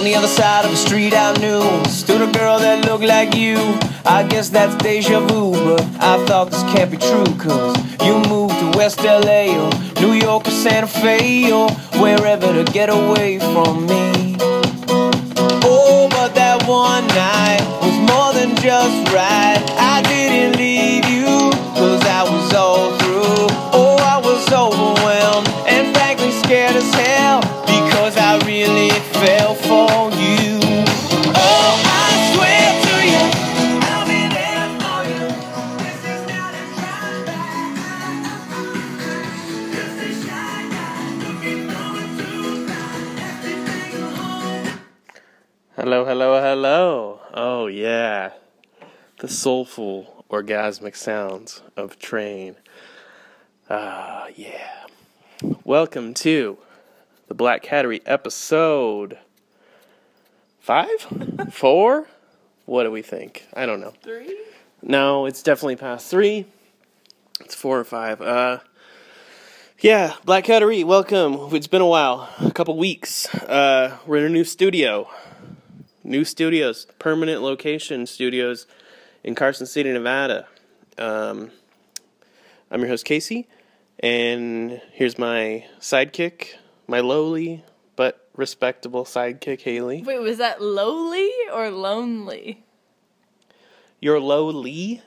On the other side of the street I knew stood a girl that looked like you. I guess that's deja vu, but I thought this can't be true, cause you moved to West LA or New York or Santa Fe or wherever to get away from me. Oh, but that one night was more than just right. I Hello, hello, hello. Oh, yeah. The soulful, orgasmic sounds of train. Ah, yeah. Welcome to the Black Cattery episode five? Four? What do we think? I don't know. Three? No, it's definitely past three. It's four or five. Uh, yeah, Black Cattery, welcome. It's been a while, a couple weeks. Uh, we're in a new studio, new studios, permanent location studios in Carson City, Nevada. Um, I'm your host Casey, and here's my sidekick, my lowly but respectable sidekick Haley. Wait, was that lowly or lonely? You're lowly,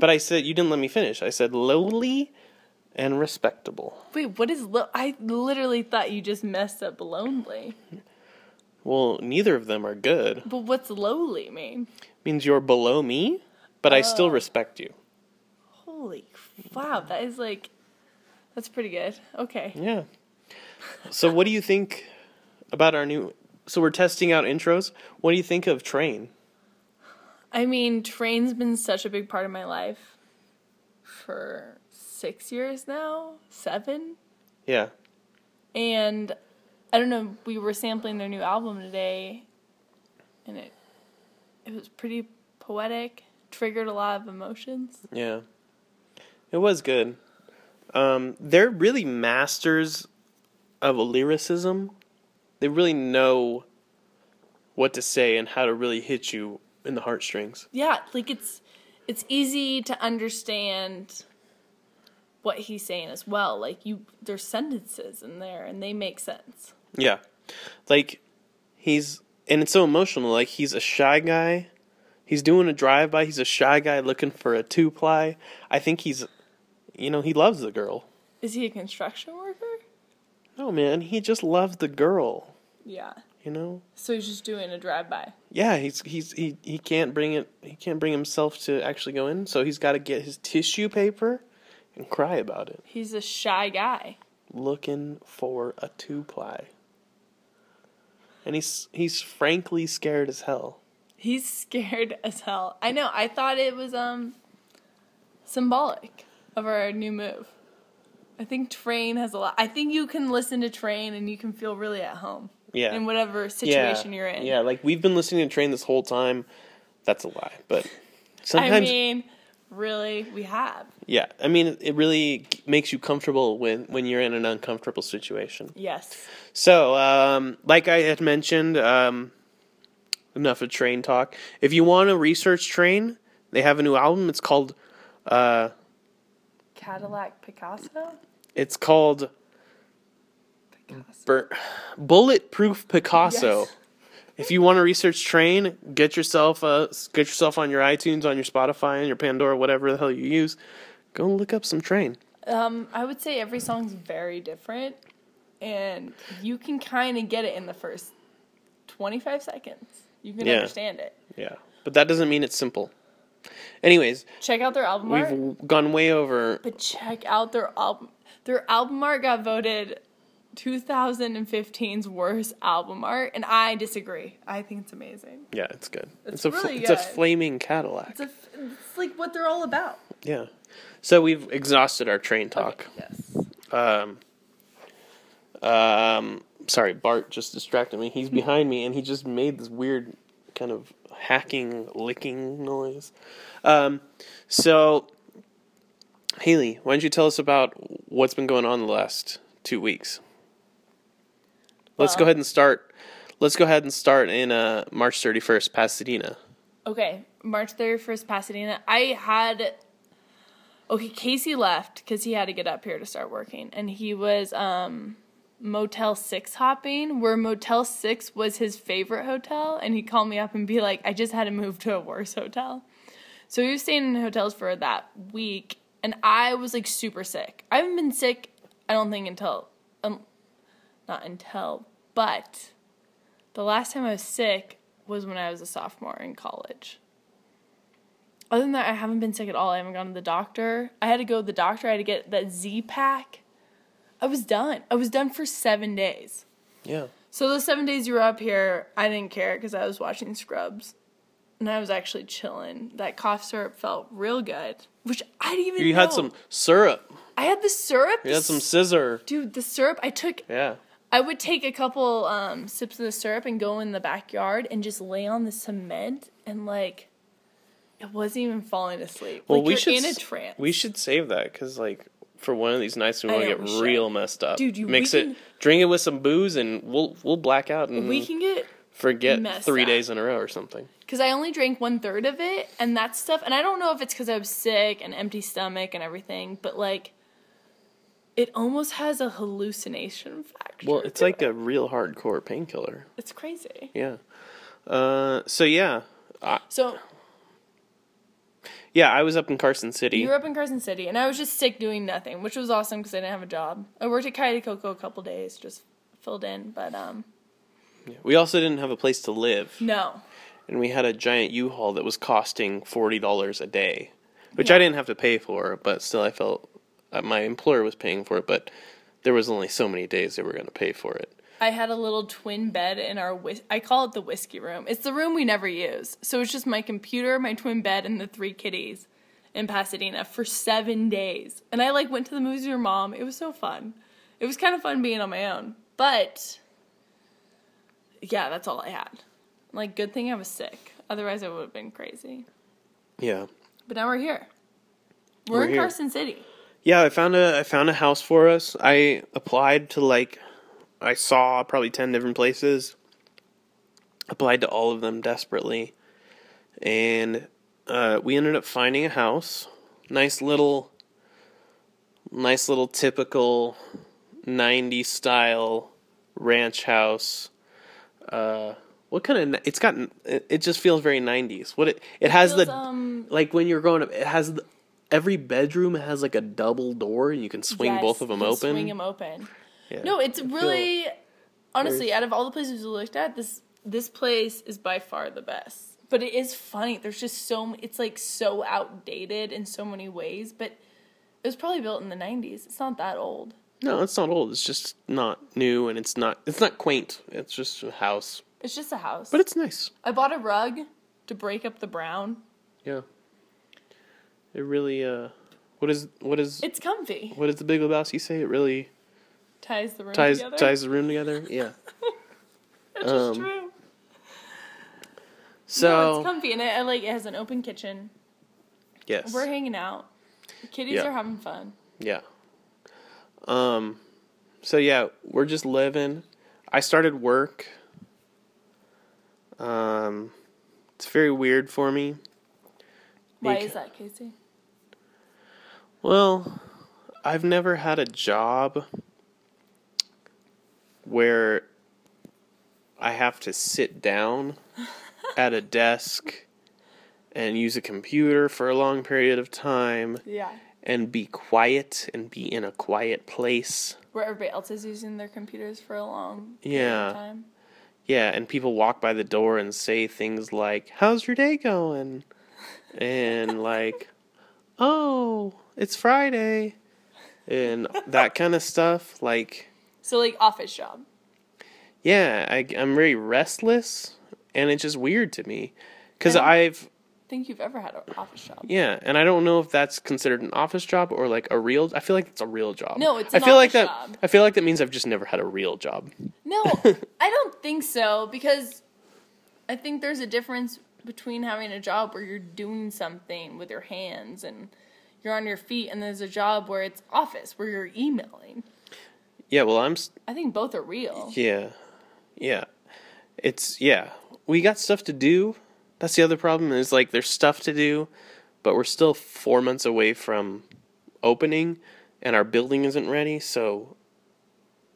but I said you didn't let me finish. I said lowly and respectable. Wait, what is lo- I literally thought you just messed up lonely. Well, neither of them are good. But what's lowly mean? Means you're below me, but I still Oh. respect you. Holy wow, that is like that's pretty good. Okay. Yeah. So, what do you think about our new? So we're testing out intros. What do you think of Train? I mean, train's been such a big part of my life for 6 years now, 7. Yeah. And I don't know, we were sampling their new album today and it it was pretty poetic, triggered a lot of emotions. Yeah. It was good. Um, they're really masters of lyricism. They really know what to say and how to really hit you in the heartstrings. Yeah, like it's it's easy to understand what he's saying as well. Like you there's sentences in there and they make sense. Yeah. Like he's and it's so emotional. Like he's a shy guy. He's doing a drive by. He's a shy guy looking for a two ply. I think he's you know, he loves the girl. Is he a construction worker? No man, he just loves the girl, Yeah. you know? So he's just doing a drive by. Yeah, he's he's he, he can't bring it he can't bring himself to actually go in, so he's gotta get his tissue paper and cry about it. He's a shy guy. Looking for a two ply. And he's he's frankly scared as hell. He's scared as hell. I know. I thought it was um symbolic of our new move. I think Train has a lot. I think you can listen to Train and you can feel really at home Yeah. in whatever situation you're in. Yeah, like we've been listening to Train this whole time. That's a lie, but sometimes I mean, really, we have. yeah, I mean it really makes you comfortable when when you're in an uncomfortable situation. Yes. So, um, like I had mentioned, um, enough of Train talk. If you want to research Train, they have a new album. It's called uh, Cadillac Picasso? it's called Picasso. Bur- Bulletproof Picasso. Yes. If you want to research Train, get yourself uh get yourself on your iTunes, on your Spotify, and your Pandora, whatever the hell you use. Go look up some Train. Um, I would say every song's very different, and you can kind of get it in the first 25 seconds. You can Yeah. understand it. Yeah, but that doesn't mean it's simple. Anyways, Check out their album we've gone way over. But check out their album. Their album art got voted 2015's worst album art, and I disagree. I think it's amazing. Yeah, it's good. It's a fl- really it's a flaming Cadillac. It's a, it's like what they're all about. Yeah. So we've exhausted our train talk. Okay, yes. Um, um, sorry, Bart just distracted me. He's behind me and he just made this weird kind of hacking, licking noise. Um, so, Haley, why don't you tell us about what's been going on the last two weeks? Let's go ahead and start. let's go ahead and start in uh, March 31st, Pasadena. Okay, March 31st, Pasadena. I had. Okay, Casey left because he had to get up here to start working. And he was um, Motel 6 hopping, where Motel 6 was his favorite hotel. And he called me up and be like, I just had to move to a worse hotel. So he was staying in hotels for that week. And I was like super sick. I haven't been sick, I don't think, until. Um, not until, but the last time I was sick was when I was a sophomore in college. Other than that, I haven't been sick at all. I haven't gone to the doctor. I had to go to the doctor. I had to get that Z pack. I was done. I was done for seven days. Yeah. So those seven days you were up here, I didn't care because I was watching Scrubs, and I was actually chilling. That cough syrup felt real good, which I didn't even. You know. had some syrup. I had the syrup. You had some scissor. Dude, the syrup I took Yeah. I would take a couple um, sips of the syrup and go in the backyard and just lay on the cement and like it wasn't even falling asleep. Well, like we should in a trance. We should save that because, like, for one of these nights, we want to get should. real messed up. Dude, you- mix it, drink it with some booze, and we'll we'll black out and we can get forget three up. days in a row or something. because I only drank one third of it and that stuff. And I don't know if it's because I was sick and empty stomach and everything, but like it almost has a hallucination factor. Well, it's like it. a real hardcore painkiller. it's crazy. Yeah. Uh. So yeah. So Yeah, I was up in Carson City. you were up in Carson City, and I was just sick doing nothing, which was awesome because I didn't have a job. I worked at Coyote Coco a couple days, just filled in, but um, We also didn't have a place to live, no. and we had a giant U-Haul that was costing forty dollars a day, which I didn't have to pay for, but still, I felt Uh, my employer was paying for it, but there was only so many days they were going to pay for it. I had a little twin bed in our whis- I call it the whiskey room. It's the room we never use. So it's just my computer, my twin bed, and the three kitties in Pasadena for seven days. And I like went to the movies with your mom. It was so fun. It was kind of fun being on my own. But yeah, that's all I had. Like good thing I was sick. Otherwise I would have been crazy. Yeah. But now we're here. We're, We're in here. Carson City. Yeah, I found a I found a house for us. I applied to like I saw probably 10 different places. Applied to all of them desperately. And uh, we ended up finding a house. Nice little nice little typical 90s style ranch house. Uh what kind of it's got it it just feels very 90s. What it it has Feels, the um like when you're growing up, it has the, every bedroom has like a double door, and you can swing Yes, both of them you open. Swing them open. Yeah. No, it's really honestly out of all the places we looked at, this this place is by far the best. But it is funny. There's just so it's like so outdated in so many ways. But it was probably built in the '90s. It's not that old. no, it's not old. It's just not new, and it's not it's not quaint. It's just a house, It's just a house. but it's nice. I bought a rug to break up the brown. Yeah. It really uh, what is what is It's comfy. what does the Big Lebowski say? It really Ties the room ties together. ties the room together. Yeah. That's just um, true. So no, it's comfy and it, like it has an open kitchen. yes, We're hanging out. The kitties Yeah. are having fun. Yeah. Um so yeah, we're just living. I started work. Um it's very weird for me. Why Bec- is that, Casey? Well, I've never had a job where I have to sit down at a desk and use a computer for a long period of time Yeah. and be quiet and be in a quiet place. Where everybody else is using their computers for a long Yeah. of time. Yeah, and people walk by the door and say things like, "How's your day going?" and like, "Oh, it's Friday." And that kind of stuff like So like office job. yeah, I I'm very restless and it's just weird to me cuz I've Think you've ever had an office job? yeah, and I don't know if that's considered an office job or like a real I feel like it's a real job. No, it's I feel like that job. I feel like that means I've just never had a real job. No, I don't think so because I think there's a difference between having a job where you're doing something with your hands and you're on your feet, and there's a job where it's office where you're emailing. Yeah, well, I'm I think both are real. Yeah, yeah, It's yeah, we got stuff to do. That's the other problem is like there's stuff to do, but we're still four months away from opening, and our building isn't ready. So,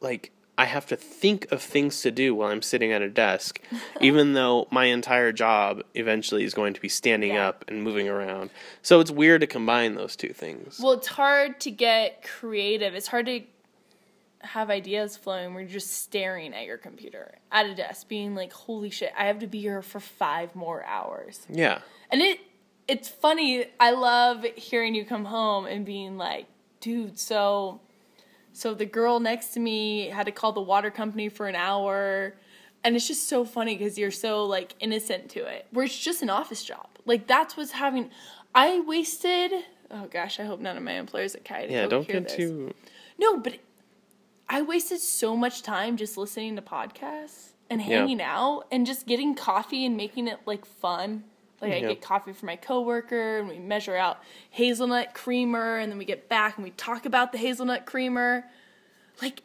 like, I have to think of things to do while I'm sitting at a desk, even though my entire job eventually is going to be standing Yeah. up and moving around. So it's weird to combine those two things. Well, it's hard to get creative. It's hard to have ideas flowing where you're just staring at your computer at a desk, being like, "Holy shit, I have to be here for five more hours." yeah. And it it's funny. I love hearing you come home and being like, "Dude, so so the girl next to me had to call the water company for an hour." And it's just so funny because you're so like innocent to it. Where it's just an office job. Like that's what's having I wasted oh gosh, I hope none of my employers at Kite Yeah, don't hear get this. too. No, but I wasted so much time just listening to podcasts and Yeah. hanging out and just getting coffee and making it like fun. Like I get coffee for my coworker and we measure out hazelnut creamer and then we get back and we talk about the hazelnut creamer. Like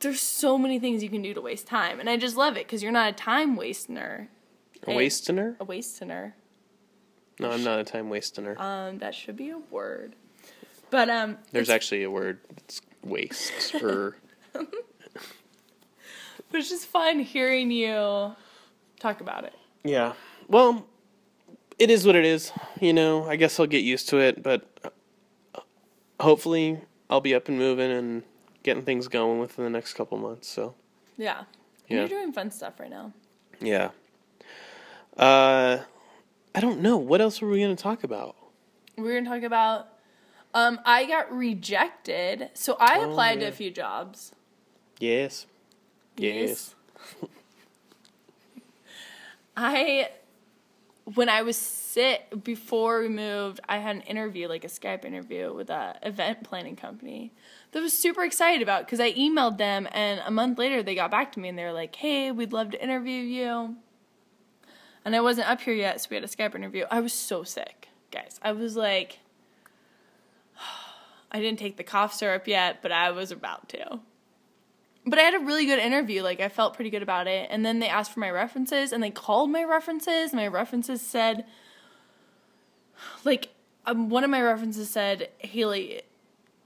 there's so many things you can do to waste time and I just love it cuz you're not a time waster. A wastener? A wastener. No, I'm not a time wastener. Um that should be a word. But um There's actually a word. It's waste or But it's just fun hearing you talk about it. yeah. Well, it is what it is. You know, I guess I'll get used to it, but uh, hopefully I'll be up and moving and getting things going within the next couple months. So Yeah. Yeah. You're doing fun stuff right now. yeah. Uh, I don't know. What else were we going to talk about? We're gonna talk about um I got rejected. So I Oh, applied to a few jobs. Yes. Yes. I when I was sick before we moved, I had an interview, like a Skype interview with a event planning company that was super excited about because I emailed them and a month later they got back to me and they were like, "Hey, we'd love to interview you." And I wasn't up here yet, so we had a Skype interview. I was so sick, guys. I was like, I didn't take the cough syrup yet, but I was about to. But I had a really good interview. Like I felt pretty good about it. And then they asked for my references, and they called my references. My references said, like, um, one of my references said, Haley,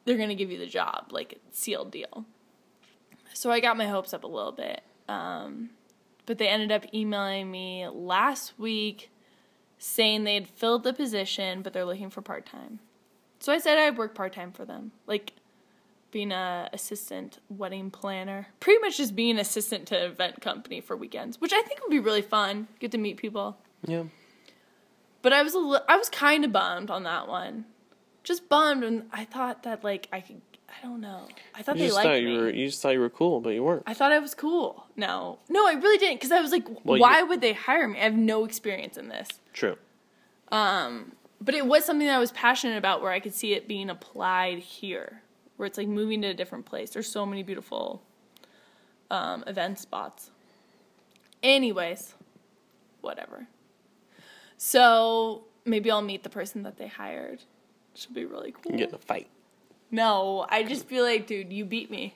they're gonna give you the job, like sealed deal. So I got my hopes up a little bit. Um, but they ended up emailing me last week saying they had filled the position, but they're looking for part time. So I said I'd work part time for them, like being a assistant wedding planner, pretty much just being assistant to an event company for weekends, which I think would be really fun. Get to meet people. Yeah. But I was a li- I was kind of bummed on that one, just bummed, and I thought that like I could. I don't know. I thought You they liked thought me. you were you just thought you were cool, but you weren't. I thought I was cool. No, no, I really didn't because I was like, Well, why you- would they hire me? I have no experience in this. True. Um, But it was something that I was passionate about where I could see it being applied here, where it's like moving to a different place. There's so many beautiful um, event spots. Anyways, whatever. So maybe I'll meet the person that they hired. Should be really cool. You get in a fight. No, I just feel like, dude, you beat me.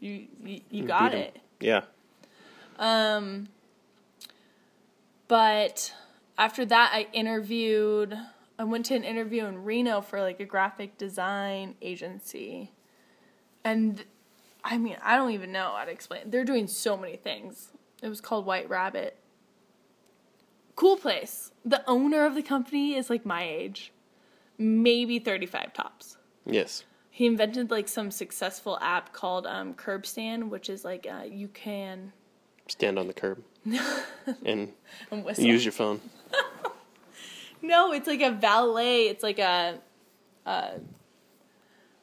You you, you got beat it. Yeah. Um, but after that, I interviewed. I went to an interview in Reno for like a graphic design agency, and I mean, I don't even know how to explain. They're doing so many things. It was called White Rabbit. Cool place. The owner of the company is like my age, maybe thirty-five tops Yes. he invented like some successful app called um, Curb Stand, which is like uh, you can Stand on the curb and and use your phone. No, it's like a valet. It's like a, a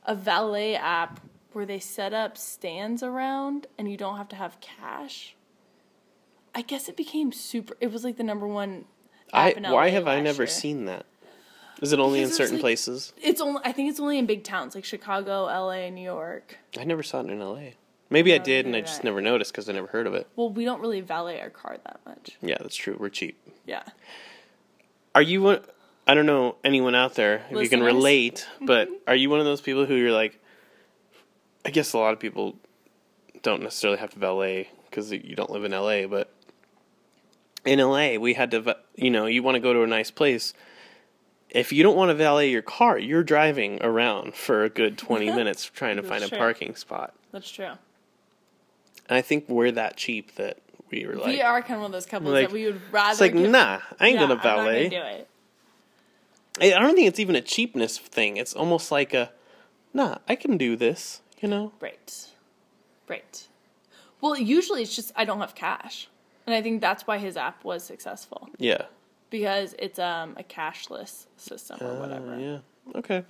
a valet app where they set up stands around, and you don't have to have cash. I guess it became super. It was like the number one. I why have I never year. seen that? Is it only in Because there's, certain like- places? It's only. I think it's only in big towns like Chicago, L.A., New York. I never saw it in L.A. Maybe I No, did, and I just I. never noticed because I never heard of it. Well, we don't really valet our car that much. Yeah, that's true. We're cheap. Yeah. Are you one? I don't know anyone out there if you can Listeners? relate, mm-hmm. but are you one of those people who you're like? I guess a lot of people don't necessarily have to valet because you don't live in LA, but in LA, we had to, va- you know, you want to go to a nice place. If you don't want to valet your car, you're driving around for a good 20 minutes trying to That's find a true. parking spot. That's true. And I think we're that cheap that we were like, we are kind of one of those couples like, that we would rather. it's like, give- nah, I ain't Yeah, gonna valet. Gonna do it. I I don't think it's even a cheapness thing. It's almost like a, nah, I can do this, you know? Right. Right. Well, usually it's just I don't have cash. And I think that's why his app was successful Yeah. because it's um a cashless system or Uh, whatever. yeah. Okay.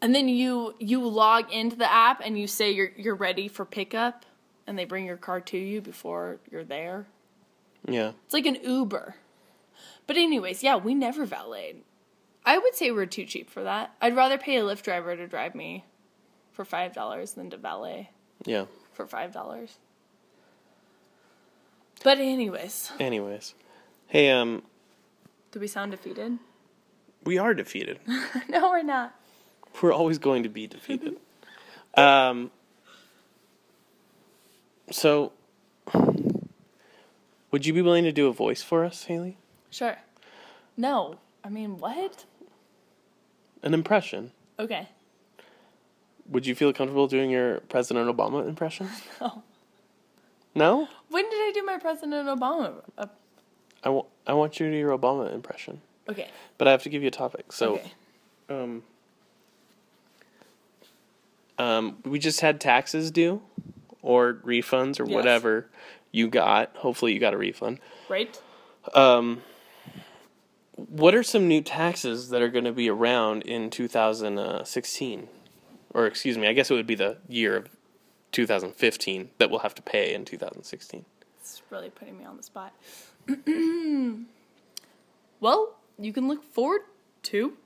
And then you you log into the app and you say you're you're ready for pickup and they bring your car to you before you're there. Yeah. It's like an Uber. But anyways, yeah, we never valeted. I would say we're too cheap for that. I'd rather pay a Lyft driver to drive me for five dollars than to valet Yeah. for five dollars. But anyways, Anyways. Hey, um, do we sound defeated? we are defeated. no, we're not. We're always going to be defeated. um, so, would you be willing to do a voice for us, Haley? Sure. No. I mean, what? An impression. Okay. Would you feel comfortable doing your President Obama impression? No. No? When did I do my President Obama? Uh, I wa- I want you to do your Obama impression. okay. But I have to give you a topic. So, okay. um, um, we just had taxes due or refunds or Yes. whatever you got. Hopefully, you got a refund. Right? Um, what are some new taxes that are going to be around in 2016? Or, excuse me, I guess it would be the year of 2015 that we'll have to pay in 2016. It's really putting me on the spot. well, you can look forward to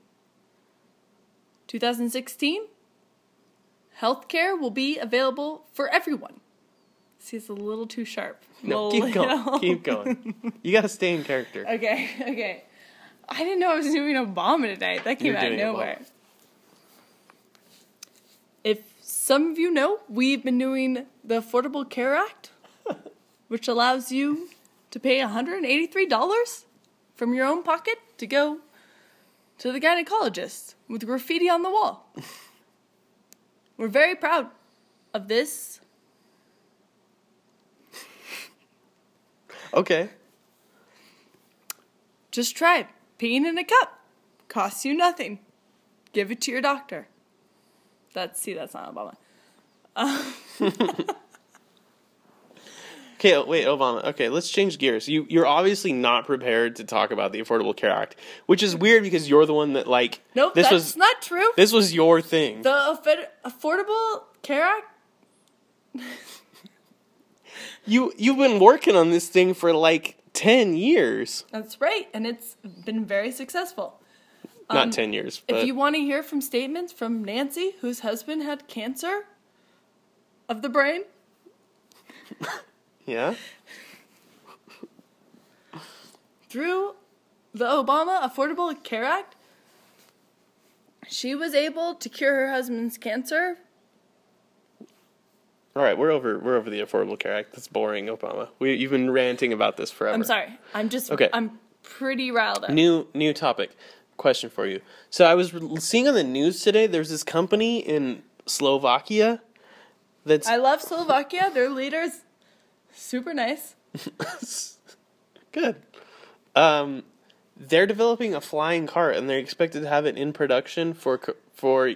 2016. Healthcare will be available for everyone. See, it's a little too sharp. No, keep going. Keep going. You got to stay in character. Okay, okay. I didn't know I was doing Obama tonight. That came You're out of nowhere. Obama. If some of you know, we've been doing the Affordable Care Act, which allows you to pay $183 from your own pocket to go to the gynecologist with graffiti on the wall. We're very proud of this. Okay. Just try it. peeing in a cup. Costs you nothing. Give it to your doctor. That's see, that's not Obama. Okay, wait, Obama. Okay, let's change gears. You you're obviously not prepared to talk about the Affordable Care Act, which is weird because you're the one that like Nope, this that's was not true. this was your thing. the Afford- Affordable Care Act. You you've been working on this thing for like 10 years. That's right, and it's been very successful. Not 10 years, but Um, If you want to hear from statements from Nancy, whose husband had cancer of the brain, yeah. through the Obama Affordable Care Act, she was able to cure her husband's cancer. All right, we're over we're over the Affordable Care Act. That's boring, Obama. We you've been ranting about this forever. I'm sorry. I'm just Okay. I'm pretty riled up. New new topic. Question for you. So I was seeing on the news today. There's this company in Slovakia that's I love Slovakia. Their leader's super nice. good. Um, they're developing a flying cart, and they're expected to have it in production for for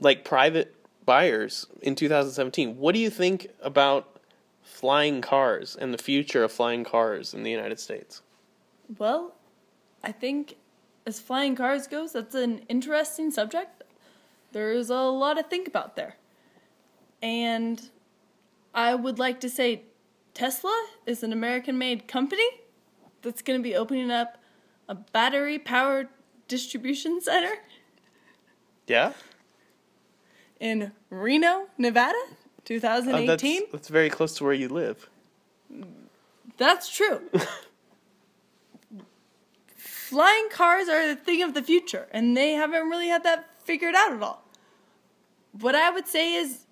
like private buyers in 2017. What do you think about flying cars and the future of flying cars in the United States? Well, I think as flying cars goes, that's an interesting subject. There's a lot to think about there. And I would like to say Tesla is an American made company that's going to be opening up a battery powered distribution center Yeah, in Reno, Nevada, Uh, 2018. that's that's very close to where you live. That's true. Flying cars are the thing of the future, and they haven't really had that figured out at all. What I would say is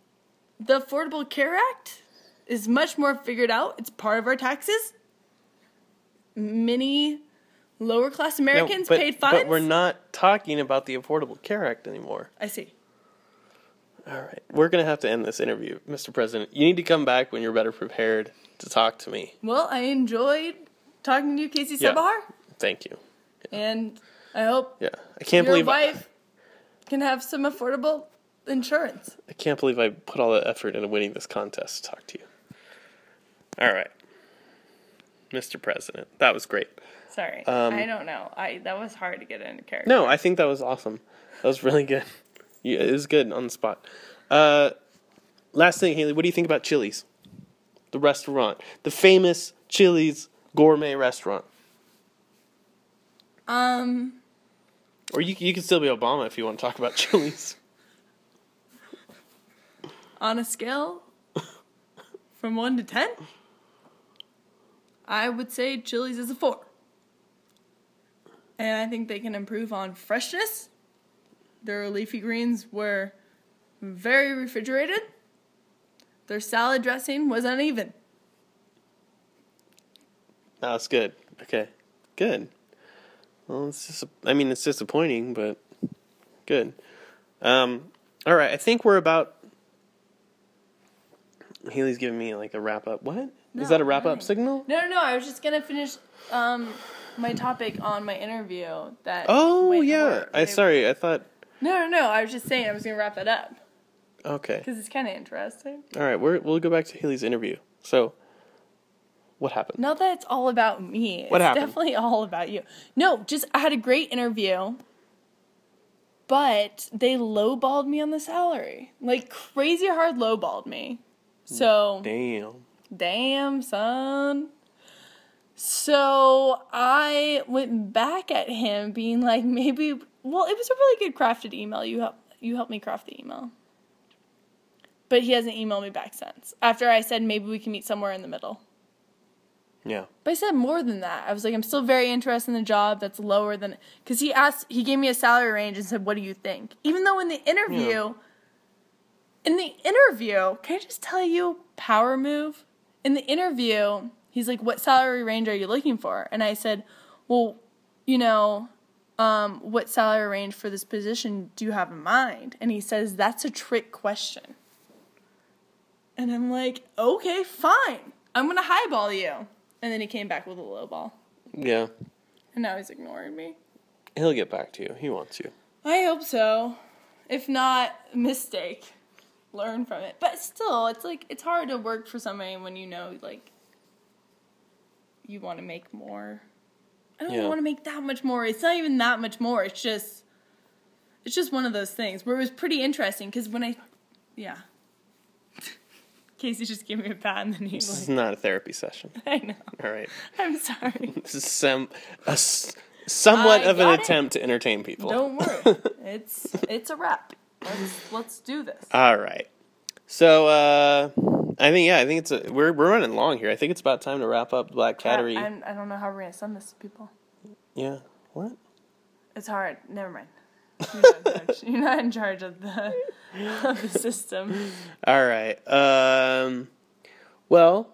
the Affordable Care Act is much more figured out. It's part of our taxes. Many lower class No, Americans but, paid fines. but we're not talking about the Affordable Care Act anymore. I see. All right, we're gonna have to end this interview, Mr. President. You need to come back when you're better prepared to talk to me. Well, I enjoyed talking to you, Casey Yeah. Thank you. and I hope Yeah, I can't your believe wife can have some affordable insurance. I can't believe I put all that effort into winning this contest to talk to you. All right, Mr. President, that was great. Sorry, Um, I don't know. I that was hard to get into character. No, I think that was awesome. That was really good. You, it was good on the spot. Uh, last thing, Haley, what do you think about Chili's? The restaurant, the famous Chili's gourmet restaurant. Um, Or you you can still be Obama if you want to talk about Chili's. On a scale from one to ten, I would say Chili's is a four. And I think they can improve on freshness. Their leafy greens were very refrigerated. Their salad dressing was uneven. That's good. Okay, good. Well, it's just. I mean, it's disappointing, but good. Um, all right, I think we're about. Haley's giving me like a wrap up. What is No, that? A wrap up signal? No, no, no. I was just gonna finish um, my topic on my interview. That Oh yeah. I sorry. I thought. No, no, no. I was just saying I was gonna wrap it up Okay. because it's kind of interesting. All right. We're we'll go back to Haley's interview. So, what happened? Not that it's all about me. What it's happened? definitely all about you. No, just I had a great interview, but they lowballed me on the salary. Like crazy hard lowballed me. So Damn. damn son. So I went back at him being like maybe well, it was a really good crafted email. You help you helped me craft the email. But he hasn't emailed me back since. After I said maybe we can meet somewhere in the middle. Yeah. But I said more than that. I was like, I'm still very interested in the job that's lower than because he asked, he gave me a salary range and said, "What do you think?" Even though in the interview, in the interview, can I just tell you, power move? In the interview, he's like, "What salary range are you looking for?" And I said, "Well, you know, um, what salary range for this position do you have in mind?" And he says, "That's a trick question." And I'm like, "Okay, fine. I'm gonna highball you." And then he came back with a low ball. Yeah. And now he's ignoring me. He'll get back to you. He wants you. I hope so. If not, mistake. Learn from it. But still, it's like it's hard to work for somebody when you know like you want to make more. I don't Yeah. want to make that much more. It's not even that much more. It's just it's just one of those things where it was pretty interesting because when I yeah. Casey just gave me a pat and the knee. This is not a therapy session. I know. All right. I'm sorry. This is some a somewhat I of an it. attempt to entertain people. Don't worry. It's it's a wrap. Let's let's do this. All right. So uh I think yeah, I think it's a we're we're running long here. I think it's about time to wrap up Black Cattery. I, I don't know how we're gonna send this to people. yeah. What? It's hard. Never mind. You're not in charge, You're not in charge of the of the system. All right. Um well,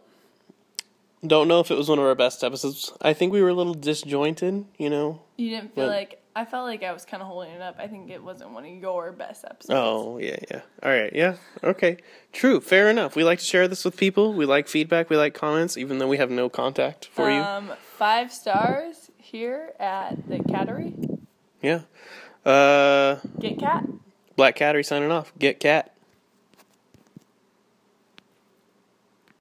don't know if it was one of our best episodes. I think we were a little disjointed, you know. You didn't feel But- like I felt like I was kind of holding it up. I think it wasn't one of your best episodes. Oh, yeah, yeah. All right, yeah. Okay. True. Fair enough. We like to share this with people. We like feedback. We like comments, even though we have no contact for you. Um, five stars here at the Cattery. Yeah. Uh, Get cat. Black Cattery signing off. Get cat.